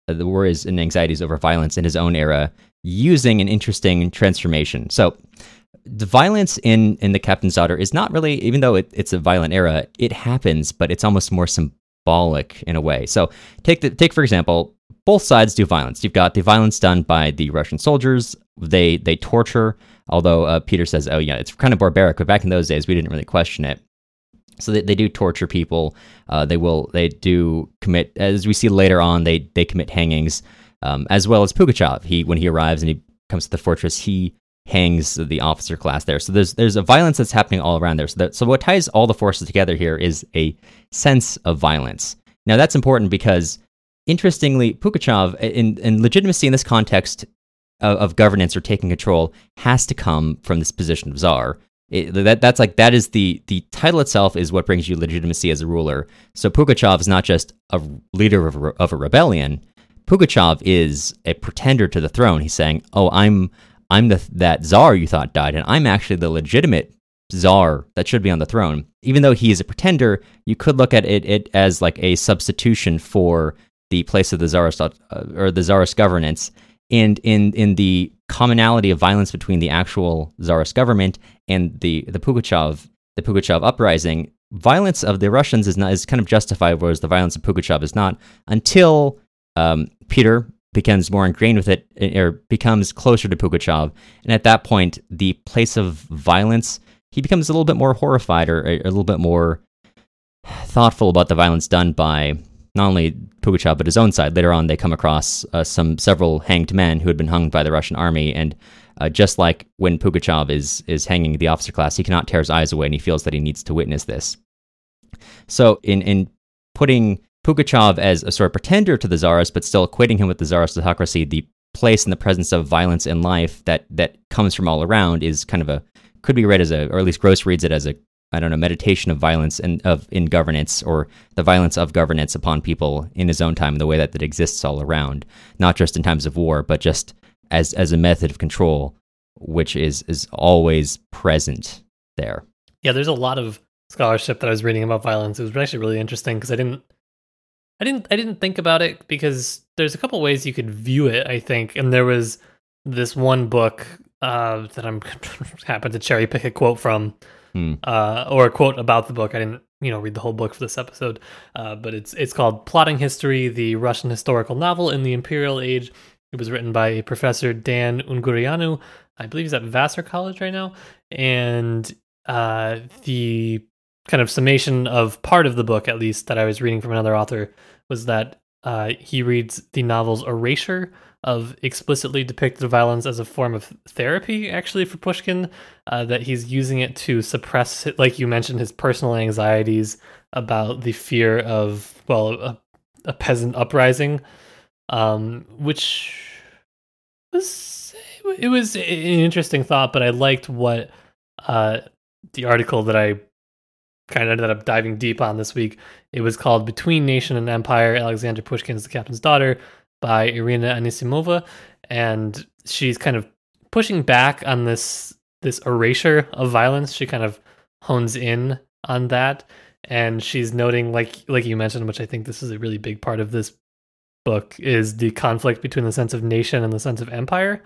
the worries and anxieties over violence in his own era, using an interesting transformation. So the violence in in the captain's daughter is not really even though it, it's a violent era it happens but it's almost more symbolic in a way. So take the take for example both sides do violence. You've got the violence done by the russian soldiers. They they torture although uh, peter says oh yeah it's kind of barbaric but back in those days we didn't really question it. So they, they do torture people. Uh, they will they do commit as we see later on they they commit hangings um, as well as pugachev. He when he arrives and he comes to the fortress he hangs the officer class there. So there's there's a violence that's happening all around there. So that, so what ties all the forces together here is a sense of violence. Now that's important because interestingly, Pugachev in, in legitimacy in this context of, of, governance or taking control has to come from this position of czar. It, that that's like that is the the title itself is what brings you legitimacy as a ruler. So Pugachev is not just a leader of a, of a rebellion. Pugachev is a pretender to the throne. He's saying, "Oh, I'm I'm the that czar you thought died, and I'm actually the legitimate czar that should be on the throne. Even though he is a pretender, you could look at it, it as like a substitution for the place of the czarist uh, or the czarist governance. And in in the commonality of violence between the actual czarist government and the the Pugachev the Pugachev uprising, violence of the Russians is not is kind of justified, whereas the violence of Pugachev is not until um, Peter becomes more ingrained with it eh, or becomes closer to Pugachev. And at that point, the place of violence, he becomes a little bit more horrified or a, little bit more thoughtful about the violence done by not only Pugachev but his own side. Later on, they come across uh, some several hanged men who had been hung by the Russian army, and uh, just like when Pugachev is is hanging the officer class, he cannot tear his eyes away, and he feels that he needs to witness this. So, in in putting Pugachev as a sort of pretender to the czarist, but still equating him with the czarist autocracy, the place and the presence of violence in life that that comes from all around is kind of a could be read as a, or at least Groce reads it as a, I don't know, meditation of violence and of in governance or the violence of governance upon people in his own time, the way that it exists all around, not just in times of war, but just as as a method of control, which is is always present there. Yeah, there's a lot of scholarship that I was reading about violence. It was actually really interesting because I didn't I didn't I didn't think about it because there's a couple ways you could view it, I think. And there was this one book uh, that I'm happened to cherry pick a quote from, hmm. uh, or a quote about the book. I didn't, you know, read the whole book for this episode, uh, but it's it's called "Plotting History: The Russian Historical Novel in the Imperial Age." It was written by Professor Dan Ungurianu. I believe he's at Vassar College right now, and uh, the kind of summation of part of the book, at least that I was reading from another author, was that uh, he reads the novel's erasure of explicitly depicted violence as a form of therapy, actually, for Pushkin, uh, that he's using it to suppress, like you mentioned, his personal anxieties about the fear of, well, a, a peasant uprising, um, which was, it was an interesting thought, but I liked what uh, the article that I kind of ended up diving deep on this week. It was called Between Nation and Empire Alexander Pushkin's The Captain's Daughter by Irina Anisimova. And she's kind of pushing back on this this erasure of violence. She kind of hones in on that. And she's noting, like like you mentioned, which I think this is a really big part of this book, is the conflict between the sense of nation and the sense of empire.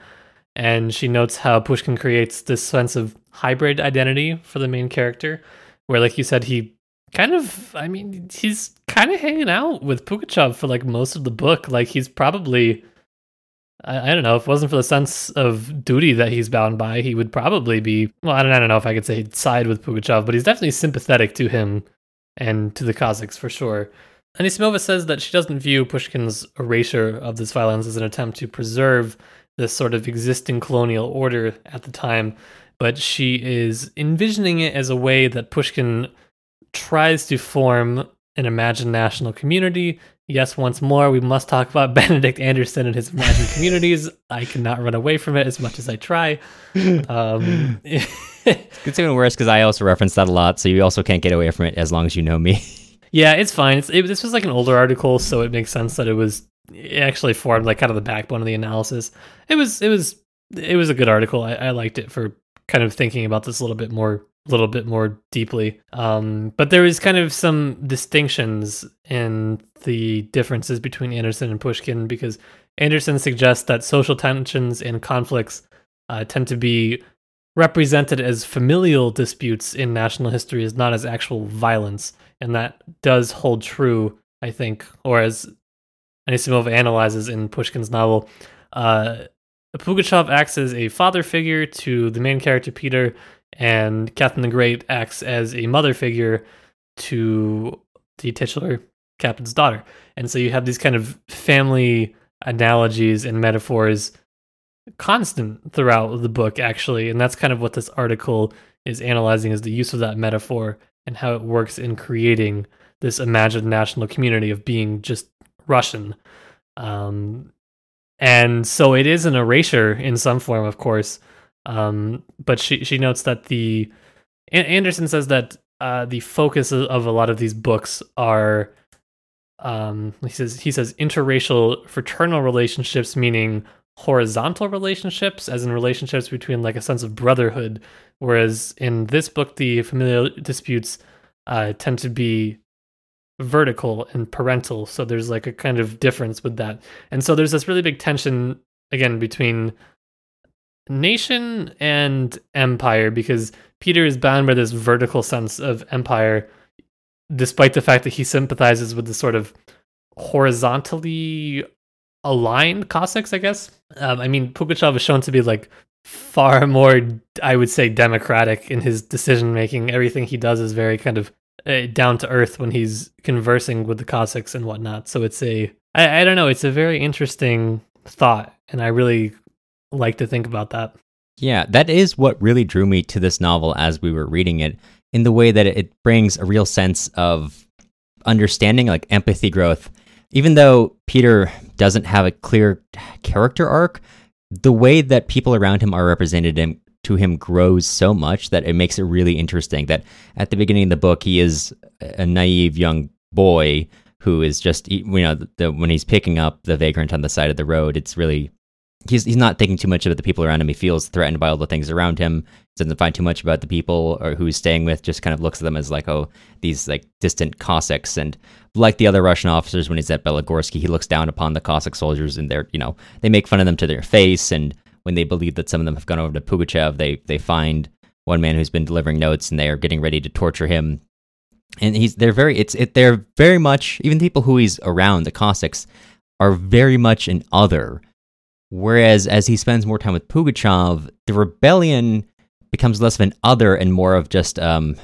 And she notes how Pushkin creates this sense of hybrid identity for the main character, where like you said he kind of i mean he's kind of hanging out with pugachev for like most of the book. Like he's probably I, I, don't know if it wasn't for the sense of duty that he's bound by he would probably be well I don't, I don't know if i could say he'd side with pugachev but he's definitely sympathetic to him and to the cossacks for sure. Anisimova says that she doesn't view pushkin's erasure of this violence as an attempt to preserve this sort of existing colonial order at the time but she is envisioning it as a way that Pushkin tries to form an imagined national community. Yes, once more, we must talk about Benedict Anderson and his imagined communities. I cannot run away from it as much as I try. Um, it's even worse because I also reference that a lot, so you also can't get away from it as long as you know me. Yeah, it's fine. It's, it, this was like an older article, so it makes sense that it was it actually formed like kind of the backbone of the analysis. It was it was it was a good article. I, I liked it for kind of thinking about this a little bit more a little bit more deeply. Um, but there is kind of some distinctions in the differences between Anderson and Pushkin because Anderson suggests that social tensions and conflicts uh, tend to be represented as familial disputes in national history as not as actual violence. And that does hold true, I think, or as Anisimova analyzes in Pushkin's novel. Uh, Pugachev acts as a father figure to the main character, Peter, and Catherine the Great acts as a mother figure to the titular captain's daughter. And so you have these kind of family analogies and metaphors constant throughout the book actually and that's kind of what this article is analyzing is the use of that metaphor and how it works in creating this imagined national community of being just russian um, and so it is an erasure in some form of course. Um, but she she notes that the anderson says that uh, the focus of a lot of these books are um, he says he says interracial fraternal relationships meaning horizontal relationships as in relationships between like a sense of brotherhood. Whereas in this book the familial disputes uh, tend to be vertical and parental so there's like a kind of difference with that and so there's this really big tension again between nation and empire because peter is bound by this vertical sense of empire despite the fact that he sympathizes with the sort of horizontally aligned Cossacks, I guess. Um, I mean, Pugachev is shown to be like far more, I would say, democratic in his decision making. Everything he does is very kind of uh, down to earth when he's conversing with the Cossacks and whatnot. So it's a, I, I don't know, it's a very interesting thought, and I really like to think about that. Yeah, that is what really drew me to this novel as we were reading it, in the way that it brings a real sense of understanding, like empathy growth. Even though Peter doesn't have a clear character arc, the way that people around him are represented him, to him grows so much that it makes it really interesting. That at the beginning of the book, he is a naive young boy who is just you know the, the, when he's picking up the vagrant on the side of the road, it's really he's he's not thinking too much about the people around him. He feels threatened by all the things around him. Doesn't find too much about the people or who he's staying with. Just kind of looks at them as like oh these like distant Cossacks. And like the other Russian officers, when he's at Belagorsky, he looks down upon the Cossack soldiers and they're you know they make fun of them to their face. And when they believe that some of them have gone over to Pugachev, they they find one man who's been delivering notes and they are getting ready to torture him. And he's they're very it's it they're very much even people who he's around the Cossacks are very much an other Whereas as he spends more time with Pugachev, the rebellion becomes less of an other and more of just um,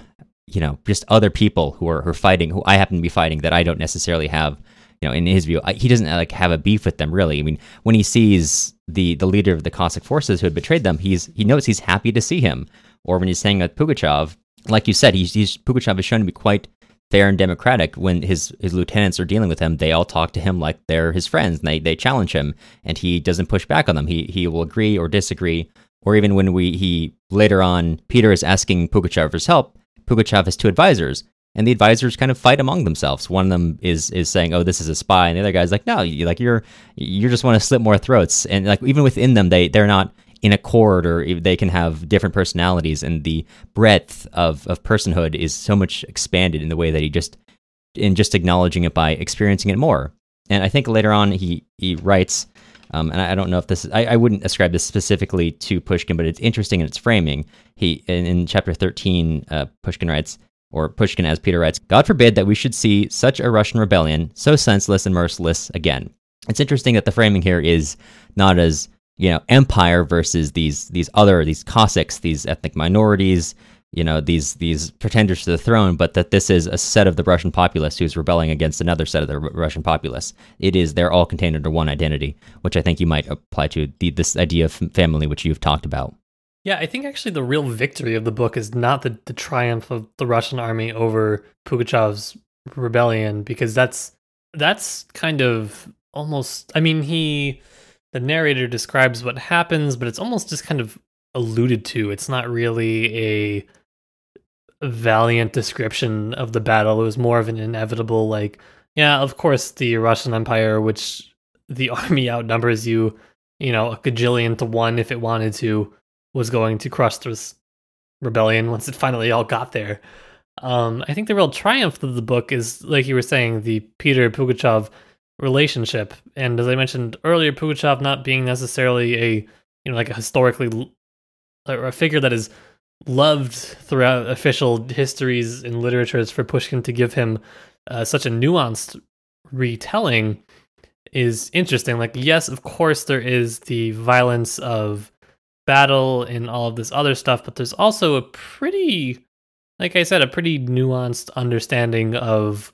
you know, just other people who are who are fighting, who I happen to be fighting that I don't necessarily have, you know, in his view, he doesn't uh, like have a beef with them really. I mean, when he sees the the leader of the Cossack forces who had betrayed them, he's he knows he's happy to see him. Or when he's saying at Pugachev, like you said, he's, he's Pugachev is shown to be quite fair and democratic. When his his lieutenants are dealing with him, they all talk to him like they're his friends, and they they challenge him, and he doesn't push back on them. He he will agree or disagree, or even when we he later on Peter is asking Pugachev for his help. Pugachev has two advisors, and the advisors kind of fight among themselves. One of them is is saying, "Oh, this is a spy," and the other guy's like, "No, you, like you're you just want to slit more throats." And like even within them, they they're not in accord or they can have different personalities and the breadth of, of personhood is so much expanded in the way that he just in just acknowledging it by experiencing it more and i think later on he he writes um, and I, I, don't know if this is, I, I, wouldn't ascribe this specifically to pushkin but it's interesting in its framing he in, in chapter 13 uh, pushkin writes or pushkin as peter writes god forbid that we should see such a russian rebellion so senseless and merciless again it's interesting that the framing here is not as you know empire versus these these other these Cossacks, these ethnic minorities, you know these these pretenders to the throne, but that this is a set of the Russian populace who's rebelling against another set of the R- Russian populace. It is they're all contained under one identity, which I think you might apply to the, this idea of family, which you've talked about. Yeah, I think actually the real victory of the book is not the, the triumph of the Russian army over Pugachev's rebellion, because that's that's kind of almost. I mean, he the narrator describes what happens, but it's almost just kind of alluded to. It's not really a valiant description of the battle. It was more of an inevitable, like, yeah, of course, the Russian Empire, which the army outnumbers you, you know, a gajillion to one if it wanted to, was going to crush this rebellion once it finally all got there. Um, I think the real triumph of the book is, like you were saying, the Peter Pugachev relationship. And as I mentioned earlier, Pugachev not being necessarily a, you know, like a historically or a figure that is loved throughout official histories and literatures for Pushkin to give him uh, such a nuanced retelling is interesting. Like, yes, of course, there is the violence of battle and all of this other stuff, but there's also a pretty, like I said, a pretty nuanced understanding of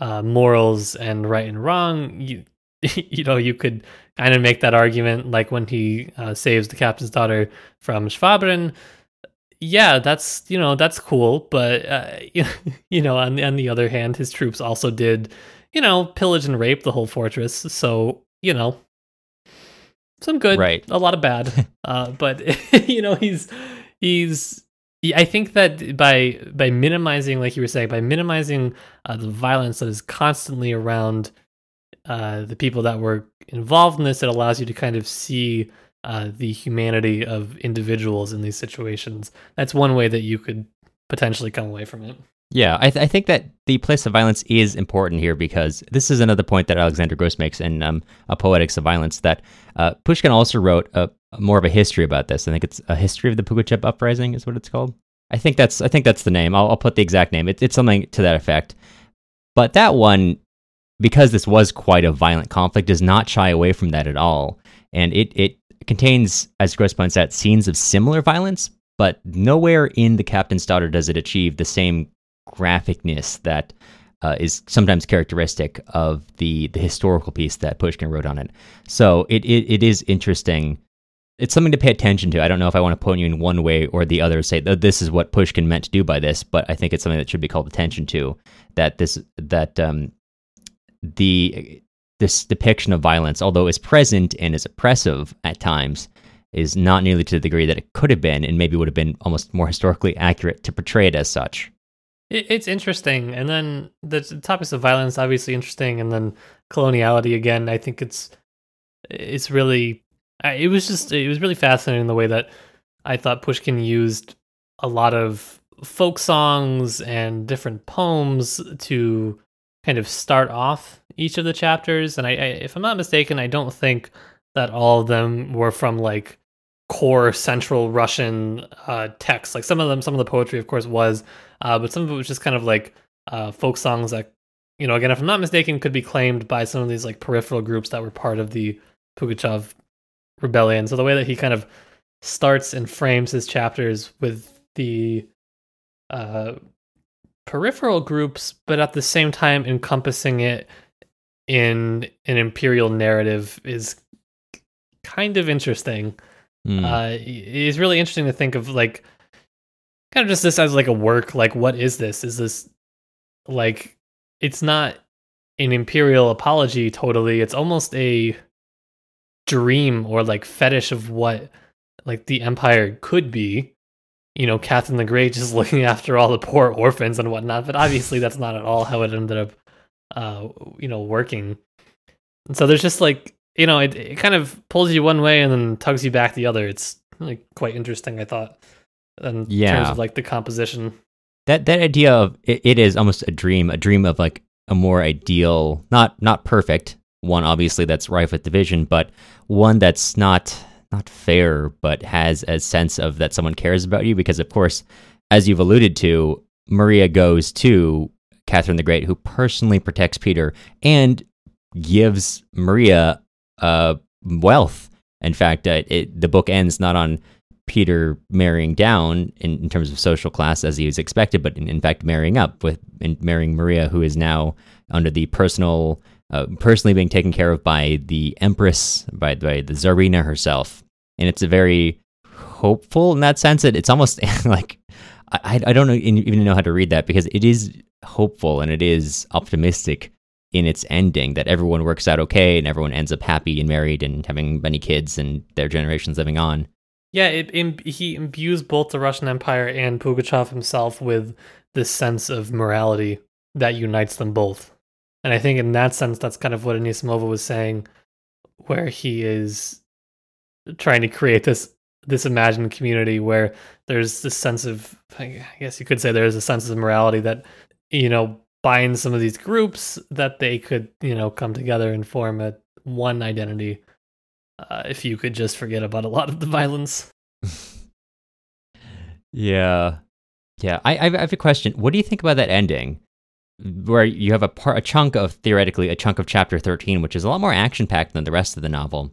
uh, morals and right and wrong. You, you know, you could kind of make that argument, like when he uh, saves the captain's daughter from Shvabrin. Yeah, that's you know that's cool, but uh, you know, on on the other hand, his troops also did, you know, pillage and rape the whole fortress. So you know, some good, right? A lot of bad, uh, but you know, he's he's I think that by by minimizing, like you were saying, by minimizing uh, the violence that is constantly around uh, the people that were involved in this, it allows you to kind of see uh, the humanity of individuals in these situations. That's one way that you could potentially come away from it. Yeah, I, th- I, think that the place of violence is important here because this is another point that Alexander Groce makes in um, A Poetics of Violence that uh, Pushkin also wrote a, more of a history about this. I think it's a history of the Pugachev uprising is what it's called. I think that's I think that's the name. I'll, I'll put the exact name. It, it's something to that effect. But that one, because this was quite a violent conflict, does not shy away from that at all, and it it contains, as Groce points out, scenes of similar violence, but nowhere in the Captain's Daughter does it achieve the same graphicness that uh, is sometimes characteristic of the the historical piece that Pushkin wrote on it. So it, it it is interesting. It's something to pay attention to. I don't know if I want to point you in one way or the other. Say that this is what Pushkin meant to do by this, but I think it's something that should be called attention to. That this that um, the this depiction of violence, although is present and is oppressive at times, is not nearly to the degree that it could have been, and maybe would have been almost more historically accurate to portray it as such. It's interesting, and then the topics of violence obviously interesting, and then coloniality again. I think it's it's really it was just it was really fascinating the way that I thought Pushkin used a lot of folk songs and different poems to kind of start off each of the chapters. And I, I if I'm not mistaken, I don't think that all of them were from like core central Russian uh, texts. Like some of them, some of the poetry, of course, was uh, but some of it was just kind of like uh, folk songs that, you know, again, if I'm not mistaken, could be claimed by some of these like peripheral groups that were part of the Pugachev rebellion. So the way that he kind of starts and frames his chapters with the uh, peripheral groups, but at the same time encompassing it in an imperial narrative is kind of interesting. Mm. Uh, it's really interesting to think of like kind of just this as like a work like what is this? Is this like it's not an imperial apology totally. It's almost a dream or like fetish of what like the empire could be. You know catherine the great just looking after all the poor orphans and whatnot but obviously that's not at all how it ended up uh you know working. And so there's just like you know it, it kind of pulls you one way and then tugs you back the other it's like quite interesting i thought in yeah. terms of like the composition. That that idea of it, it is almost a dream, a dream of like a more ideal, not not perfect one, obviously that's rife with division, but one that's not not fair, but has a sense of that someone cares about you. Because of course, as you've alluded to, Maria goes to Catherine the Great, who personally protects Peter and gives Maria uh, wealth. In fact, uh, it, the book ends not on Peter marrying down in, in terms of social class as he was expected, but in, in fact marrying up with marrying Maria, who is now under the personal, uh, personally being taken care of by the Empress, by, by the Tsarina herself. And it's a very hopeful in that sense. That it's almost like I, I don't even know how to read that because it is hopeful and it is optimistic in its ending that everyone works out okay and everyone ends up happy and married and having many kids and their generations living on. Yeah, it, Im- he imbues both the Russian Empire and Pugachev himself with this sense of morality that unites them both. And I think in that sense, that's kind of what Anisimova was saying, where he is trying to create this this imagined community where there's this sense of, I guess you could say there's a sense of morality that you know binds some of these groups that they could you know come together and form a one identity. Uh, if you could just forget about a lot of the violence. yeah, yeah. I, I have a question. What do you think about that ending? where you have a part, a chunk of theoretically a chunk of chapter 13 which is a lot more action packed than the rest of the novel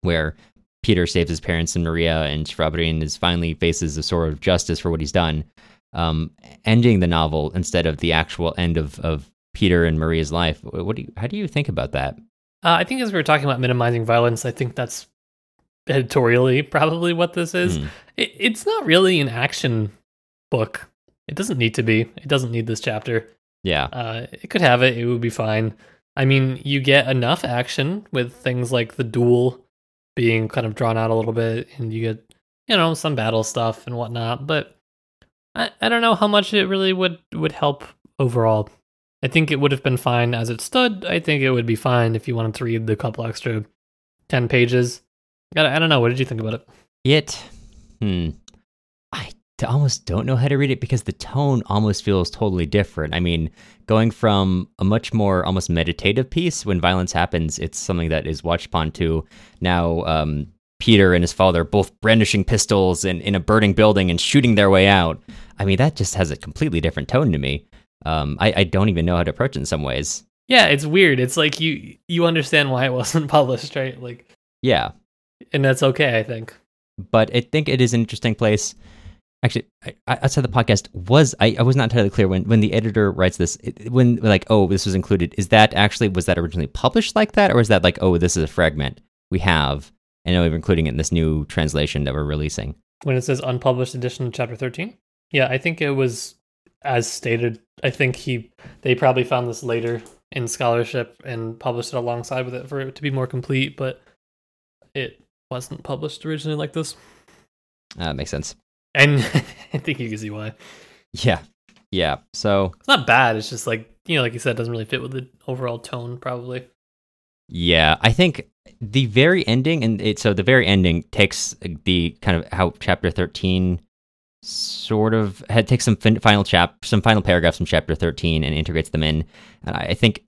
where peter saves his parents and maria and Shvabrin is finally faces a sort of justice for what he's done um, ending the novel instead of the actual end of, of peter and maria's life what do you, how do you think about that uh, i think as we were talking about minimizing violence i think that's editorially probably what this is mm. it, it's not really an action book it doesn't need to be it doesn't need this chapter yeah. Uh, it could have it. It would be fine. I mean, you get enough action with things like the duel being kind of drawn out a little bit, and you get, you know, some battle stuff and whatnot. But I, I don't know how much it really would would help overall. I think it would have been fine as it stood. I think it would be fine if you wanted to read the couple extra ten pages. I, I don't know. What did you think about it? It, hmm, I almost don't know how to read it because the tone almost feels totally different. I mean, going from a much more almost meditative piece when violence happens, it's something that is watched upon to now um, Peter and his father both brandishing pistols and in a burning building and shooting their way out. I mean, that just has a completely different tone to me. Um, I, I don't even know how to approach it in some ways. Yeah, it's weird. It's like you you understand why it wasn't published, right? Like, yeah, and that's okay, I think. But I think it is an interesting place actually I, outside the podcast was I, I was not entirely clear when when the editor writes this it, when like oh this was included is that actually was that originally published like that or is that like oh this is a fragment we have and now we're including it in this new translation that we're releasing when it says unpublished edition of chapter 13 yeah i think it was as stated i think he they probably found this later in scholarship and published it alongside with it for it to be more complete but it wasn't published originally like this uh, makes sense and I think you can see why. Yeah, yeah. So it's not bad. It's just like you know, like you said, it doesn't really fit with the overall tone, probably. Yeah, I think the very ending, and it, so the very ending takes uh, the kind of how chapter thirteen sort of had takes some fin- final chap some final paragraphs from chapter 13 and integrates them in. And i, I think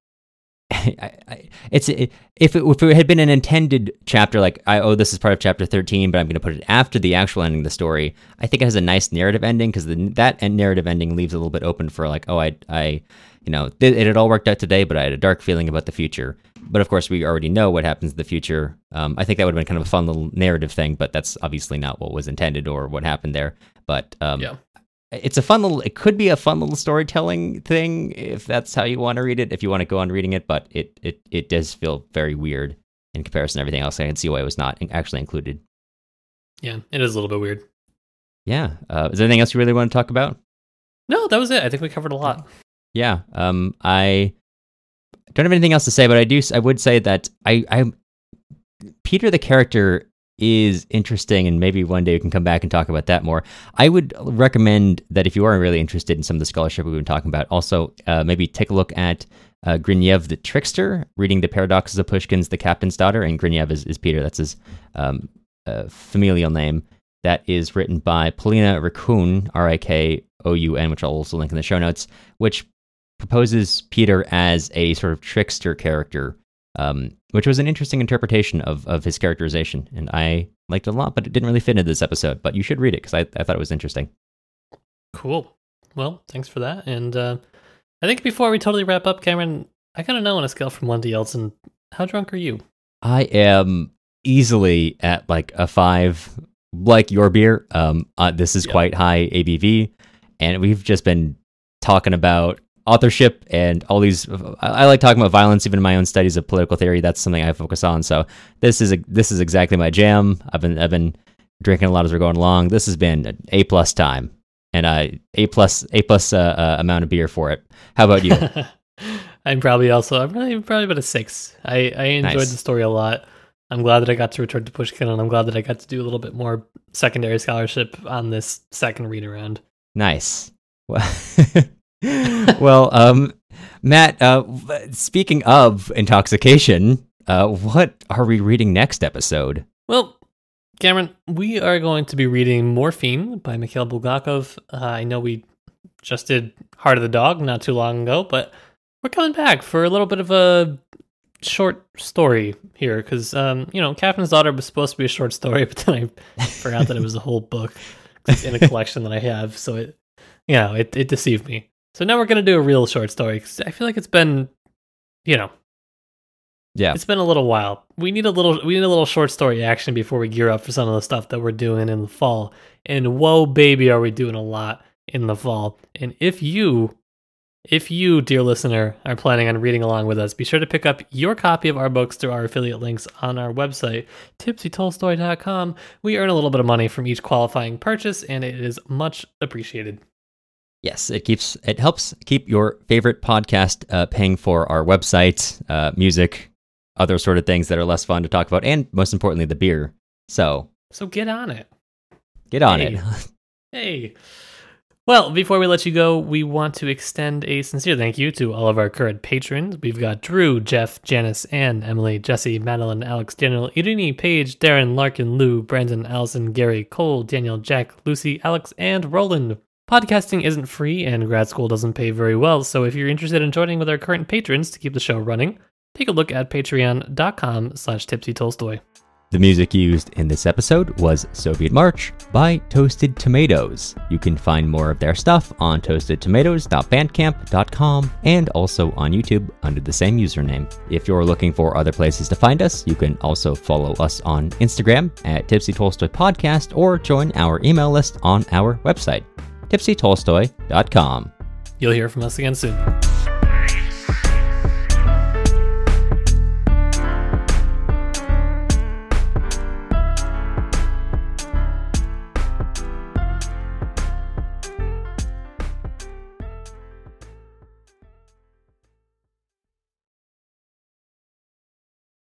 I, it's it, if it, if it had been an intended chapter, like I oh this is part of chapter thirteen, but I'm going to put it after the actual ending of the story. I think it has a nice narrative ending because that narrative ending leaves a little bit open for like oh I I you know it, it had all worked out today, but I had a dark feeling about the future. But of course, we already know what happens in the future. Um, I think that would have been kind of a fun little narrative thing, but that's obviously not what was intended or what happened there. But um, yeah it's a fun little it could be a fun little storytelling thing if that's how you want to read it if you want to go on reading it but it it, it does feel very weird in comparison to everything else. I can see why it was not actually included. Yeah it is a little bit weird. Yeah uh, is there anything else you really want to talk about? No that was it. I think we covered a lot. Yeah um i don't have anything else to say but i do i would say that i i peter the character is interesting, and maybe one day we can come back and talk about that more. I would recommend that if you are really interested in some of the scholarship we've been talking about, also uh, maybe take a look at uh, Grinev the Trickster, reading the paradoxes of Pushkin's The Captain's Daughter, and Grinev is, is Peter. That's his um, uh, familial name. That is written by Polina Rikoun, R I K O U N, which I'll also link in the show notes, which proposes Peter as a sort of trickster character um, which was an interesting interpretation of, of his characterization. And I liked it a lot, but it didn't really fit into this episode. But you should read it because I, I thought it was interesting. Cool. Well, thanks for that. And uh, I think before we totally wrap up, Cameron, I kind of know on a scale from one to Yeltsin, how drunk are you? I am easily at like a five, like your beer. Um, uh, this is yep. quite high ABV, and we've just been talking about authorship and all these I, like talking about violence even in my own studies of political theory that's something i focus on. So this is a, this is exactly my jam. I've been i've been drinking a lot as we're going along. This has been an a plus time and uh, a plus a plus uh, uh, amount of beer for it. How about you? I'm probably also i'm really probably about a six. I i enjoyed nice. the story a lot. I'm glad that I got to return to Pushkin, and I'm glad that I got to do a little bit more secondary scholarship on this second read around. Nice. Well, well um, Matt, uh, speaking of intoxication, uh, what are we reading next episode? Well, Cameron, we are going to be reading Morphine by Mikhail Bulgakov. Uh, I know we just did Heart of the Dog not too long ago, but we're coming back for a little bit of a short story here because, um, you know, Captain's Daughter was supposed to be a short story, but then I forgot that it was a whole book in a collection that I have. So it, you know, it, it deceived me. So now we're going to do a real short story because I feel like it's been, you know, yeah, it's been a little while. We need a little we need a little short story action before we gear up for some of the stuff that we're doing in the fall. And whoa baby are we doing a lot in the fall. And if you if you, dear listener, are planning on reading along with us, be sure to pick up your copy of our books through our affiliate links on our website, tipsytolstoy.com. We earn a little bit of money from each qualifying purchase, and it is much appreciated. Yes, it keeps it helps keep your favorite podcast uh, paying for our website, uh, music, other sort of things that are less fun to talk about, and most importantly, the beer. So, so get on it. Get on hey. it. hey. Well, before we let you go, we want to extend a sincere thank you to all of our current patrons. We've got Drew, Jeff, Janice, Anne, Emily, Jesse, Madeline, Alex, Daniel, Irini, Paige, Darren, Larkin, Lou, Brandon, Allison, Gary, Cole, Daniel, Jack, Lucy, Alex, and Roland. Podcasting isn't free and grad school doesn't pay very well, so if you're interested in joining with our current patrons to keep the show running, take a look at patreon.com slash tipsytolstoy. The music used in this episode was Soviet March by Toasted Tomatoes. You can find more of their stuff on toastedtomatoes.bandcamp.com and also on YouTube under the same username. If you're looking for other places to find us, you can also follow us on Instagram at Tipsy Tolstoy Podcast or join our email list on our website, tipsytolstoy.com. You'll hear from us again soon.